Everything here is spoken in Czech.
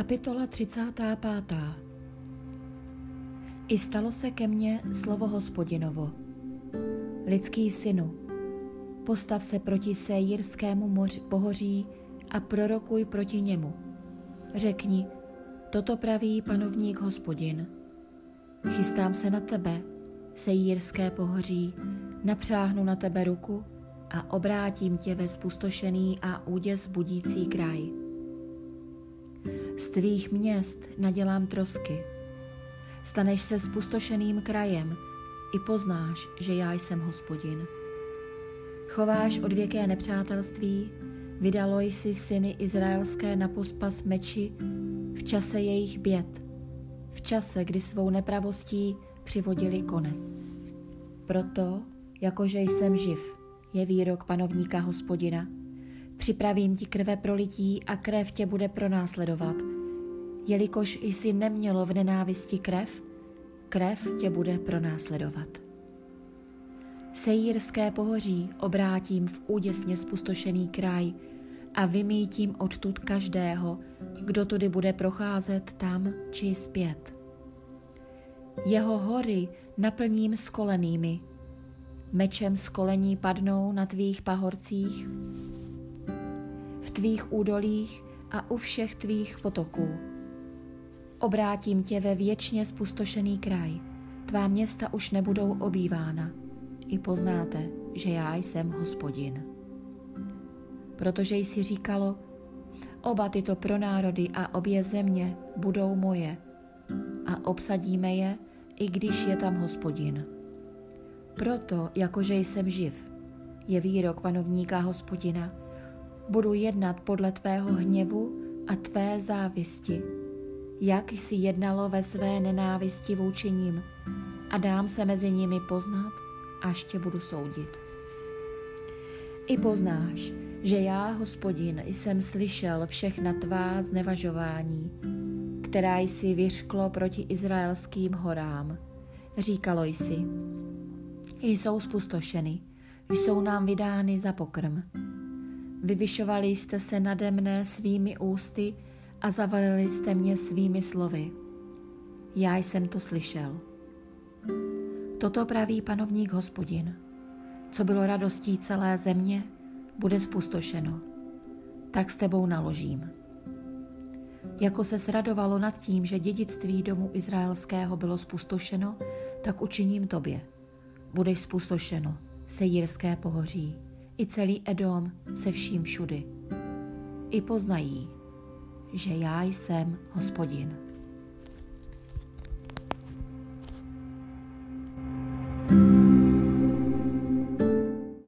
Kapitola 35. I stalo se ke mně slovo hospodinovo. Lidský synu, postav se proti Séjírskému moři, pohoří a prorokuj proti němu. Řekni, toto praví panovník hospodin. Chystám se na tebe, Sejírské pohoří, napřáhnu na tebe ruku a obrátím tě ve spustošený a úděs budící kraj. Z tvých měst nadělám trosky. Staneš se spustošeným krajem i poznáš, že já jsem hospodin. Chováš odvěké nepřátelství, vydalo jsi syny izraelské na pospas meči v čase jejich běd, v čase, kdy svou nepravostí přivodili konec. Proto, jakože jsem živ, je výrok panovníka hospodina, připravím ti krve prolití a krev tě bude pronásledovat. Jelikož jsi nemělo v nenávisti krev, krev tě bude pronásledovat. Sejírské pohoří obrátím v úděsně spustošený kraj a vymítím odtud každého, kdo tudy bude procházet tam či zpět. Jeho hory naplním skolenými, mečem skolení padnou na tvých pahorcích, v tvých údolích a u všech tvých potoků. Obrátím tě ve věčně spustošený kraj, tvá města už nebudou obývána. I poznáte, že já jsem hospodin. Protože jsi říkalo, oba tyto pronárody a obě země budou moje a obsadíme je, i když je tam hospodin. Proto, jakože jsem živ, je výrok panovníka hospodina, budu jednat podle tvého hněvu a tvé závisti, jak jsi jednalo ve své nenávisti vůči ním a dám se mezi nimi poznat, až tě budu soudit. I poznáš, že já, hospodin, jsem slyšel všechna tvá znevažování, která jsi vyřklo proti izraelským horám. Říkalo jsi, jsou spustošeny, jsou nám vydány za pokrm. Vyvyšovali jste se nade mne svými ústy a zavalili jste mě svými slovy. Já jsem to slyšel. Toto praví panovník hospodin. Co bylo radostí celé země, bude spustošeno. Tak s tebou naložím. Jako se sradovalo nad tím, že dědictví domu izraelského bylo spustošeno, tak učiním tobě. Budeš spustošeno, sejírské pohoří, i celý Edom se vším všudy. I poznají, že já jsem hospodin.